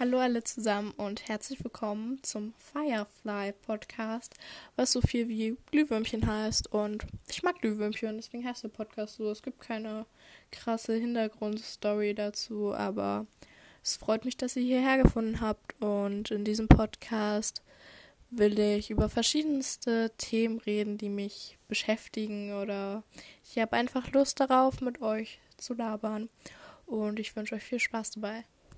Hallo alle zusammen und herzlich willkommen zum Firefly Podcast, was so viel wie Glühwürmchen heißt. Und ich mag Glühwürmchen, deswegen heißt der Podcast so. Es gibt keine krasse Hintergrundstory dazu, aber es freut mich, dass ihr hierher gefunden habt. Und in diesem Podcast will ich über verschiedenste Themen reden, die mich beschäftigen oder ich habe einfach Lust darauf, mit euch zu labern. Und ich wünsche euch viel Spaß dabei.